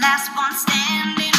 last one standing.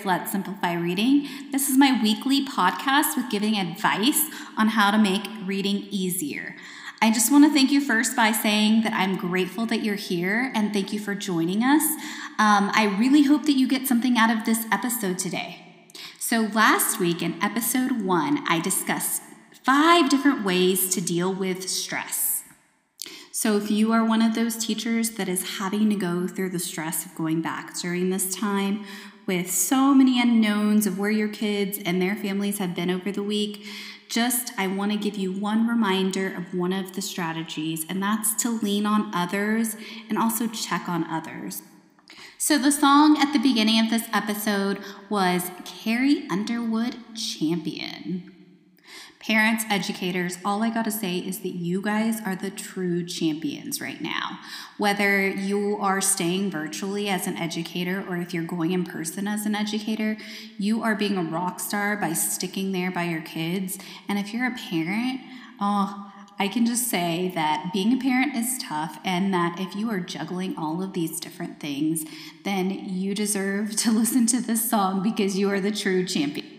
With Let's Simplify Reading. This is my weekly podcast with giving advice on how to make reading easier. I just want to thank you first by saying that I'm grateful that you're here and thank you for joining us. Um, I really hope that you get something out of this episode today. So, last week in episode one, I discussed five different ways to deal with stress. So, if you are one of those teachers that is having to go through the stress of going back during this time with so many unknowns of where your kids and their families have been over the week, just I want to give you one reminder of one of the strategies, and that's to lean on others and also check on others. So, the song at the beginning of this episode was Carrie Underwood Champion. Parents, educators, all I gotta say is that you guys are the true champions right now. Whether you are staying virtually as an educator or if you're going in person as an educator, you are being a rock star by sticking there by your kids. And if you're a parent, oh, I can just say that being a parent is tough, and that if you are juggling all of these different things, then you deserve to listen to this song because you are the true champion.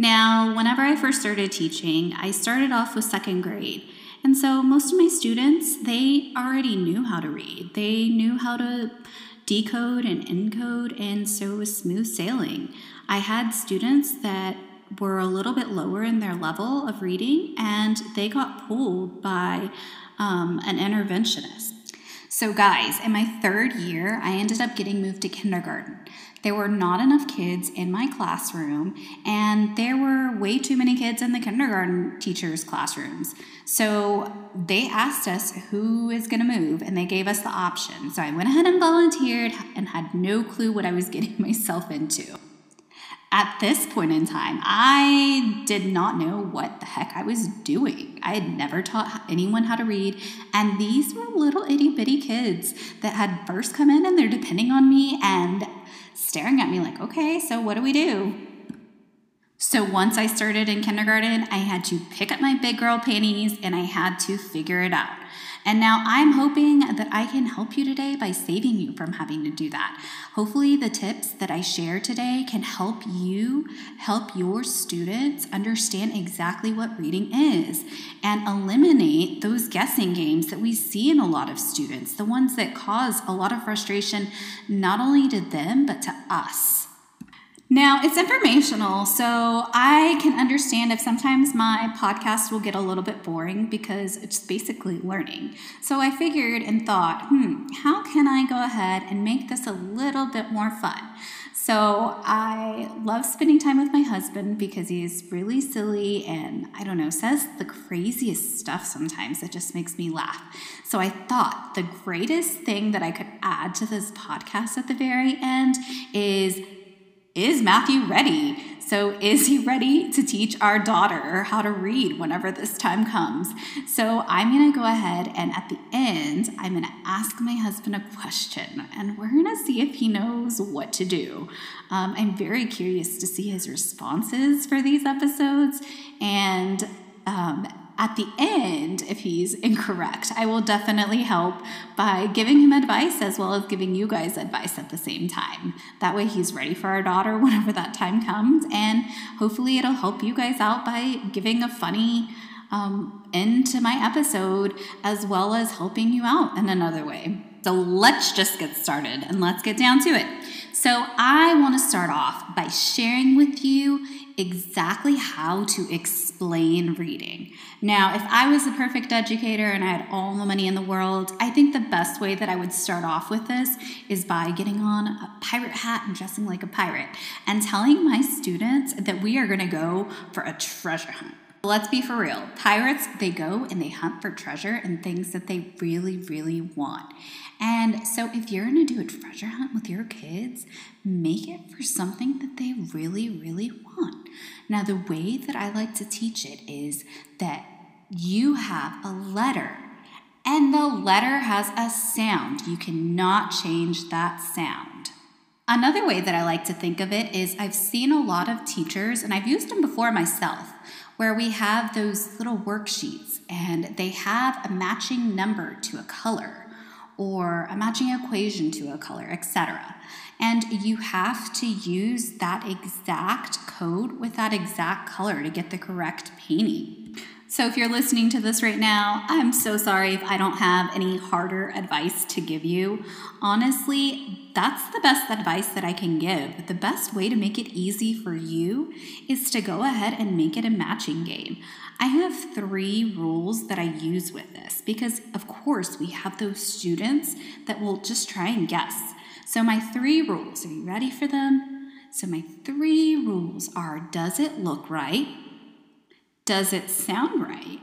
Now, whenever I first started teaching, I started off with second grade. And so most of my students, they already knew how to read. They knew how to decode and encode, and so it was smooth sailing. I had students that were a little bit lower in their level of reading, and they got pulled by um, an interventionist. So, guys, in my third year, I ended up getting moved to kindergarten. There were not enough kids in my classroom, and there were way too many kids in the kindergarten teachers' classrooms. So, they asked us who is going to move, and they gave us the option. So, I went ahead and volunteered and had no clue what I was getting myself into. At this point in time, I did not know what the heck I was doing. I had never taught anyone how to read, and these were little itty bitty kids that had first come in and they're depending on me and staring at me like, okay, so what do we do? So once I started in kindergarten, I had to pick up my big girl panties and I had to figure it out. And now I'm hoping that I can help you today by saving you from having to do that. Hopefully, the tips that I share today can help you help your students understand exactly what reading is and eliminate those guessing games that we see in a lot of students, the ones that cause a lot of frustration not only to them, but to us. Now, it's informational, so I can understand if sometimes my podcast will get a little bit boring because it's basically learning. So I figured and thought, hmm, how can I go ahead and make this a little bit more fun? So I love spending time with my husband because he's really silly and I don't know, says the craziest stuff sometimes that just makes me laugh. So I thought the greatest thing that I could add to this podcast at the very end is is Matthew ready? So, is he ready to teach our daughter how to read whenever this time comes? So, I'm going to go ahead and at the end, I'm going to ask my husband a question and we're going to see if he knows what to do. Um, I'm very curious to see his responses for these episodes. And um, at the end, if he's incorrect, I will definitely help by giving him advice as well as giving you guys advice at the same time. That way, he's ready for our daughter whenever that time comes, and hopefully, it'll help you guys out by giving a funny um, end to my episode as well as helping you out in another way. So let's just get started and let's get down to it. So, I want to start off by sharing with you exactly how to explain reading. Now, if I was a perfect educator and I had all the money in the world, I think the best way that I would start off with this is by getting on a pirate hat and dressing like a pirate and telling my students that we are going to go for a treasure hunt. Let's be for real. Pirates, they go and they hunt for treasure and things that they really, really want. And so if you're going to do a treasure hunt with your kids, make it for something that they really, really want. Now, the way that I like to teach it is that you have a letter and the letter has a sound. You cannot change that sound. Another way that I like to think of it is I've seen a lot of teachers, and I've used them before myself, where we have those little worksheets and they have a matching number to a color or a matching equation to a color, etc. And you have to use that exact code with that exact color to get the correct painting. So if you're listening to this right now, I'm so sorry if I don't have any harder advice to give you. Honestly, that's the best advice that I can give. The best way to make it easy for you is to go ahead and make it a matching game. I have three rules that I use with this because, of course, we have those students that will just try and guess. So, my three rules, are you ready for them? So, my three rules are Does it look right? Does it sound right?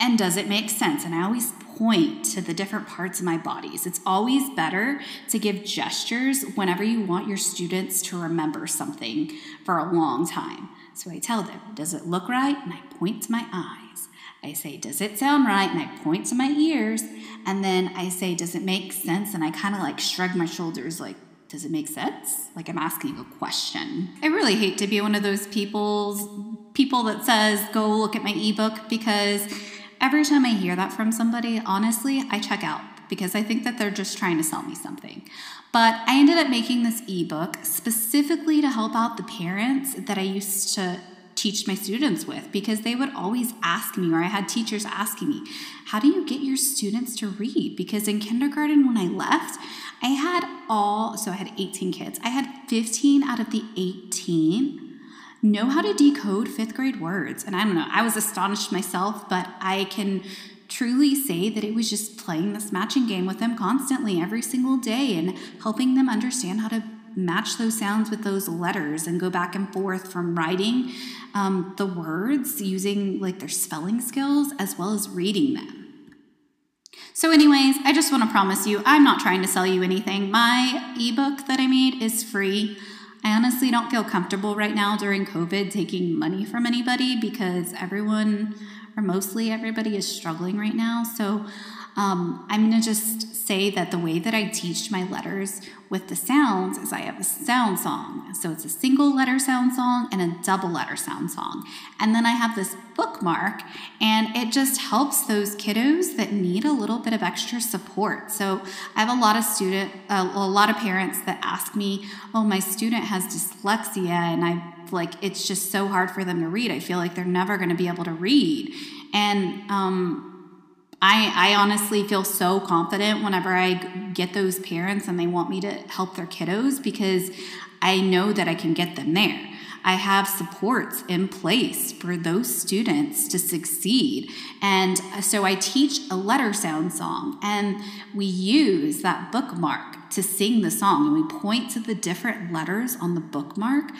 And does it make sense? And I always point to the different parts of my bodies. It's always better to give gestures whenever you want your students to remember something for a long time. So I tell them, Does it look right? And I point to my eyes. I say, Does it sound right? And I point to my ears. And then I say, Does it make sense? And I kind of like shrug my shoulders, like, does it make sense? Like I'm asking a question. I really hate to be one of those people's people that says, go look at my ebook because every time I hear that from somebody, honestly, I check out because I think that they're just trying to sell me something. But I ended up making this ebook specifically to help out the parents that I used to teach my students with because they would always ask me, or I had teachers asking me, How do you get your students to read? Because in kindergarten, when I left, I had all, so I had 18 kids, I had 15 out of the 18 know how to decode fifth grade words. And I don't know, I was astonished myself, but I can truly say that it was just playing this matching game with them constantly every single day and helping them understand how to match those sounds with those letters and go back and forth from writing um, the words using like their spelling skills as well as reading them. So, anyways, I just want to promise you, I'm not trying to sell you anything. My ebook that I made is free. I honestly don't feel comfortable right now during COVID taking money from anybody because everyone, or mostly everybody, is struggling right now. So, um, I'm going to just say that the way that I teach my letters with the sounds is I have a sound song. So it's a single letter sound song and a double letter sound song. And then I have this bookmark, and it just helps those kiddos that need a little bit of extra support. So I have a lot of student, uh, a lot of parents that ask me, "Oh, my student has dyslexia," and I like it's just so hard for them to read. I feel like they're never going to be able to read, and um, I, I honestly feel so confident whenever I get those parents and they want me to help their kiddos because I know that I can get them there. I have supports in place for those students to succeed. And uh, so I teach a letter sound song, and we use that bookmark to sing the song. And we point to the different letters on the bookmark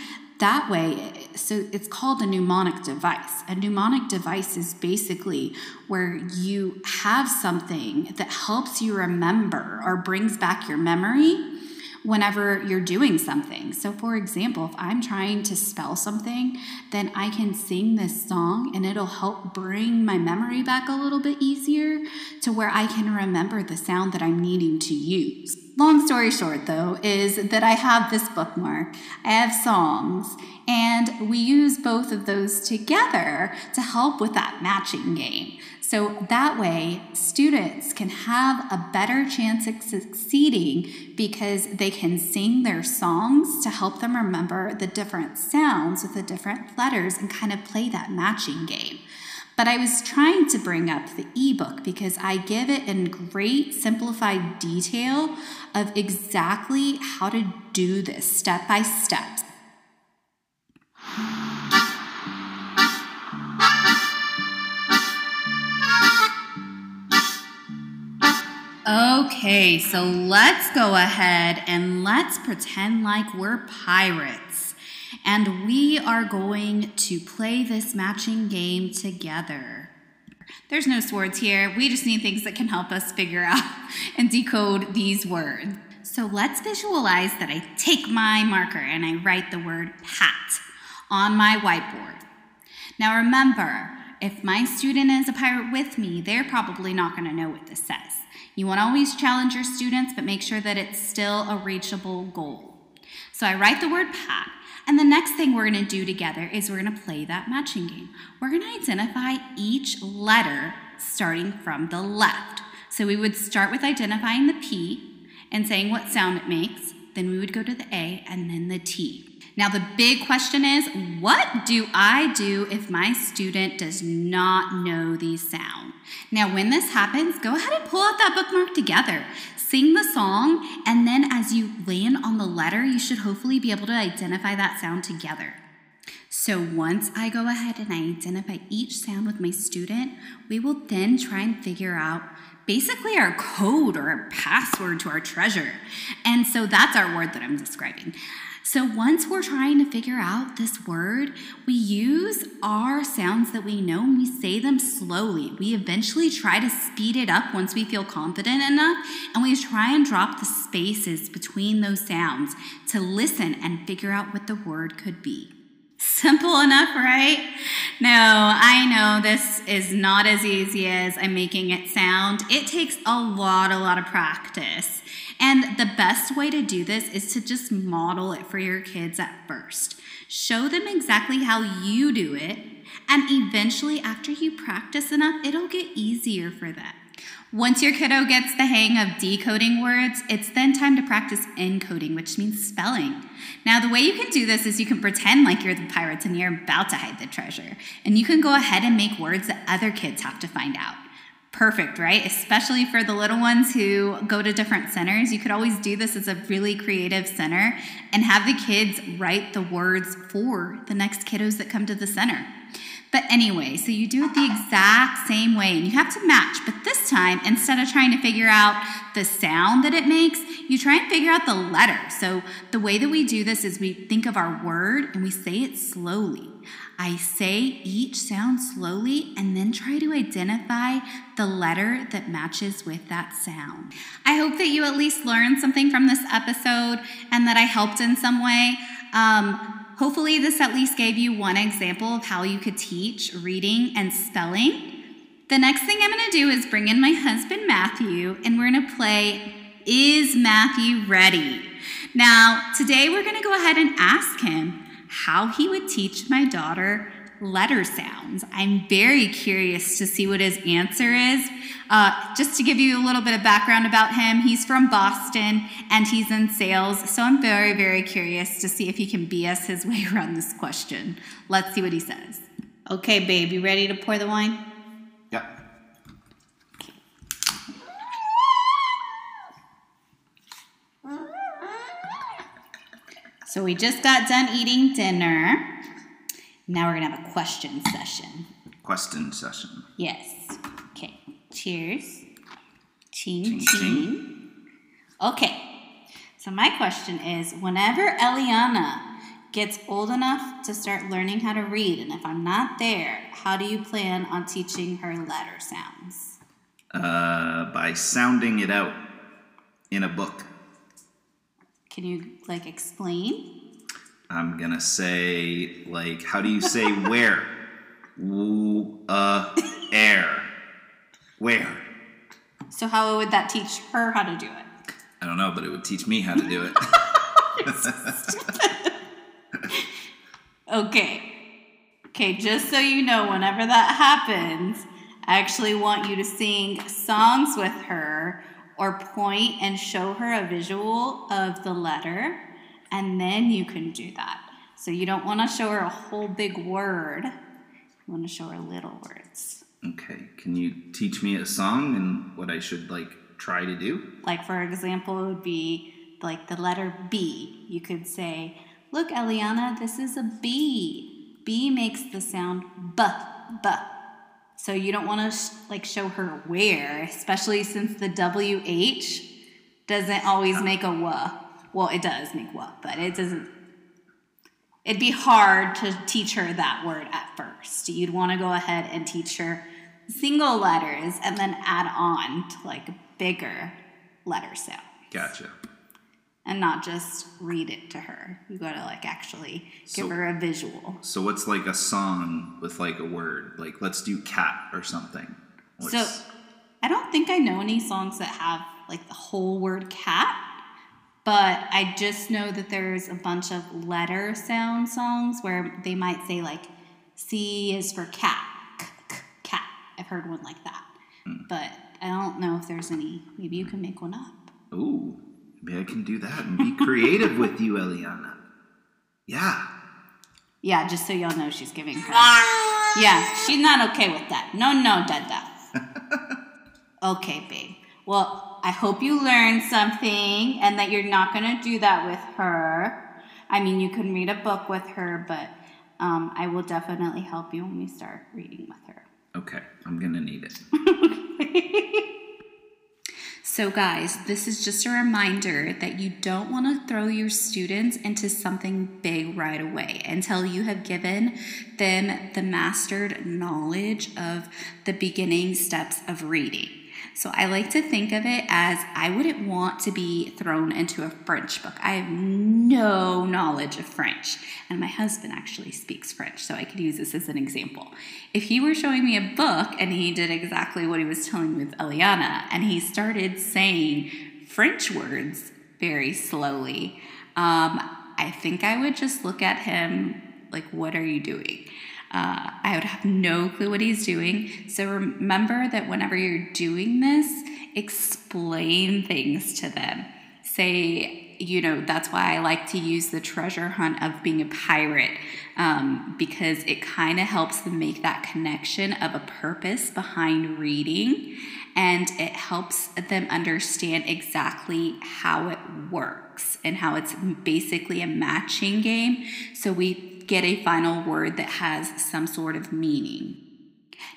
that way, so it's called a mnemonic device. A mnemonic device is basically where you have something that helps you remember or brings back your memory whenever you're doing something. So, for example, if I'm trying to spell something, then I can sing this song and it'll help bring my memory back a little bit easier to where I can remember the sound that I'm needing to use. Long story short, though, is that I have this bookmark, I have songs, and we use both of those together to help with that matching game. So that way, students can have a better chance of succeeding because they can sing their songs to help them remember the different sounds with the different letters and kind of play that matching game. But I was trying to bring up the ebook because I give it in great simplified detail of exactly how to do this step by step. Okay, so let's go ahead and let's pretend like we're pirates. And we are going to play this matching game together. There's no swords here. We just need things that can help us figure out and decode these words. So let's visualize that I take my marker and I write the word pat on my whiteboard. Now remember, if my student is a pirate with me, they're probably not going to know what this says. You want to always challenge your students, but make sure that it's still a reachable goal. So I write the word pat, and the next thing we're going to do together is we're going to play that matching game. We're going to identify each letter starting from the left. So we would start with identifying the P and saying what sound it makes. Then we would go to the A and then the T. Now, the big question is what do I do if my student does not know these sounds? Now, when this happens, go ahead and pull out that bookmark together. Sing the song, and then as you land on the letter, you should hopefully be able to identify that sound together. So once I go ahead and I identify each sound with my student, we will then try and figure out basically our code or our password to our treasure. And so that's our word that I'm describing. So once we're trying to figure out this word, we use our sounds that we know and we say them slowly. We eventually try to speed it up once we feel confident enough, and we try and drop the spaces between those sounds to listen and figure out what the word could be. Simple enough, right? No, I know this is not as easy as I'm making it sound. It takes a lot, a lot of practice. And the best way to do this is to just model it for your kids at first. Show them exactly how you do it, and eventually, after you practice enough, it'll get easier for them. Once your kiddo gets the hang of decoding words, it's then time to practice encoding, which means spelling. Now, the way you can do this is you can pretend like you're the pirates and you're about to hide the treasure. And you can go ahead and make words that other kids have to find out. Perfect, right? Especially for the little ones who go to different centers. You could always do this as a really creative center and have the kids write the words for the next kiddos that come to the center. But anyway, so you do it the exact same way and you have to match. But this time, instead of trying to figure out the sound that it makes, you try and figure out the letter. So the way that we do this is we think of our word and we say it slowly. I say each sound slowly and then try to identify the letter that matches with that sound. I hope that you at least learned something from this episode and that I helped in some way. Um, Hopefully, this at least gave you one example of how you could teach reading and spelling. The next thing I'm to do is bring in my husband Matthew, and we're to play Is Matthew Ready? Now, today we're to go ahead and ask him how he would teach my daughter letter sounds. I'm very curious to see what his answer is. Uh, just to give you a little bit of background about him, he's from Boston and he's in sales. So I'm very, very curious to see if he can BS his way around this question. Let's see what he says. Okay, babe, you ready to pour the wine? So we just got done eating dinner. Now we're gonna have a question session. Question session. Yes. Okay. Cheers. Ching. ching. Okay. So my question is whenever Eliana gets old enough to start learning how to read, and if I'm not there, how do you plan on teaching her letter sounds? Uh, by sounding it out in a book. Can you like explain? I'm gonna say like, how do you say where? W uh air. Where? So how would that teach her how to do it? I don't know, but it would teach me how to do it. Okay. Okay, just so you know, whenever that happens, I actually want you to sing songs with her or point and show her a visual of the letter, and then you can do that. So you don't want to show her a whole big word. You want to show her little words. Okay. Can you teach me a song and what I should like try to do? Like, for example, it would be like the letter B. You could say, Look, Eliana, this is a B. B makes the sound B, B. So you don't want to sh- like show her where, especially since the WH doesn't always make a W. Well, it does make W, but it doesn't. It'd be hard to teach her that word at first. You'd want to go ahead and teach her single letters and then add on to like bigger letter sound Gotcha. And not just read it to her. You gotta like actually give So- her a visual. So what's like a song with like a word? Like let's do cat or something. What's, So I don't think I know any songs that have like the whole word cat, but I just know that there's a bunch of letter sound songs where they might say like C is for cat, cat. I've heard one like that, hmm. but I don't know if there's any. Maybe you can make one up. Ooh, maybe I can do that and be creative with you, Eliana. Yeah. Yeah, just so y'all know she's giving her. Yeah, she's not okay with that. No, no, Dada. okay, babe. Well, I hope you learned something and that you're not going to do that with her. I mean, you can read a book with her, but um, I will definitely help you when we start reading with her. Okay, I'm gonna need it. So, guys, this is just a reminder that you don't want to throw your students into something big right away until you have given them the mastered knowledge of the beginning steps of reading. So, I like to think of it as I wouldn't want to be thrown into a French book. I have no knowledge of French, and my husband actually speaks French, so I could use this as an example. If he were showing me a book and he did exactly what he was telling me with Eliana, and he started saying French words very slowly, um, I think I would just look at him like, What are you doing? Uh, I would have no clue what he's doing. So remember that whenever you're doing this, explain things to them. Say, you know, that's why I like to use the treasure hunt of being a pirate um, because it kind of helps them make that connection of a purpose behind reading and it helps them understand exactly how it works and how it's basically a matching game. So we get a final word that has some sort of meaning.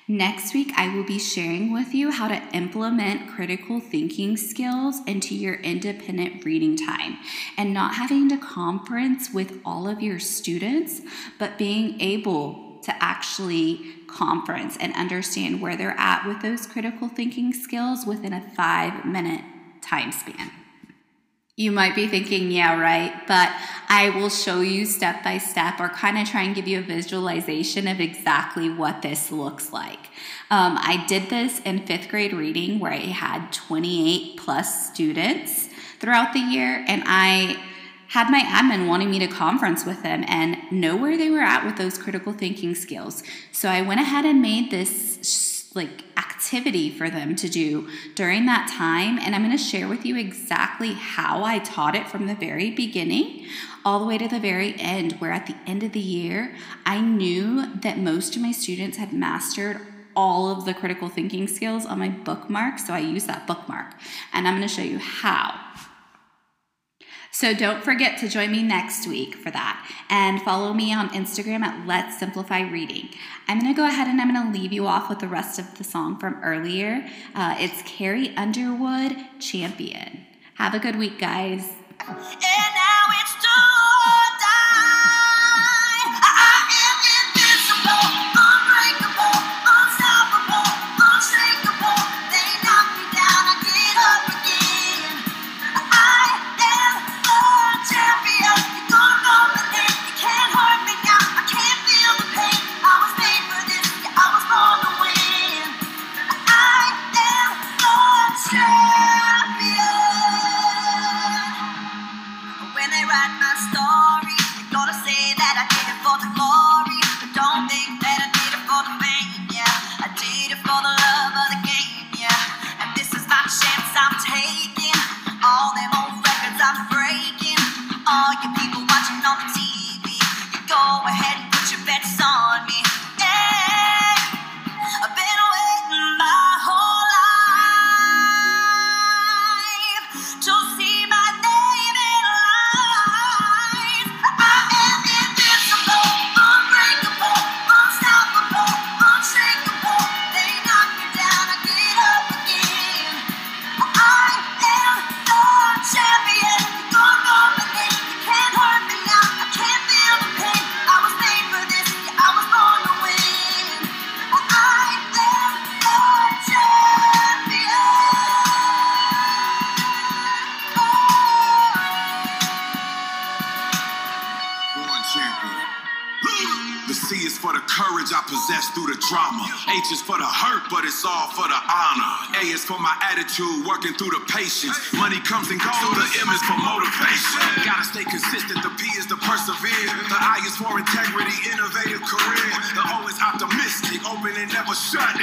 Next week, I will be sharing with you how to implement critical thinking skills into your independent reading time and not having to conference with all of your students, but being able to actually conference and understand where they're at with those critical thinking skills within a five minute time span. You might be thinking, yeah, right, but I will show you step by step or kind of try and give you a visualization of exactly what this looks like. Um, I did this in fifth grade reading where I had 28 plus students throughout the year, and I had my admin wanting me to conference with them and know where they were at with those critical thinking skills. So I went ahead and made this like activity for them to do during that time. And I'm going to share with you exactly how I taught it from the very beginning all the way to the very end where at the end of the year I knew that most of my students had mastered all of the critical thinking skills on my bookmark. So I use that bookmark and I'm going to show you how so don't forget to join me next week for that and follow me on Instagram at Let's Simplify Reading. I'm going to go ahead and I'm going to leave you off with the rest of the song from earlier. Uh, it's Carrie Underwood Champion. Have a good week, guys. H is for the hurt, but it's all for the honor. A is for my attitude, working through the patience. Money comes and goes, the M is for motivation. Gotta stay consistent, the P is to persevere. The I is for integrity, innovative career. The O is optimistic, open and never shut.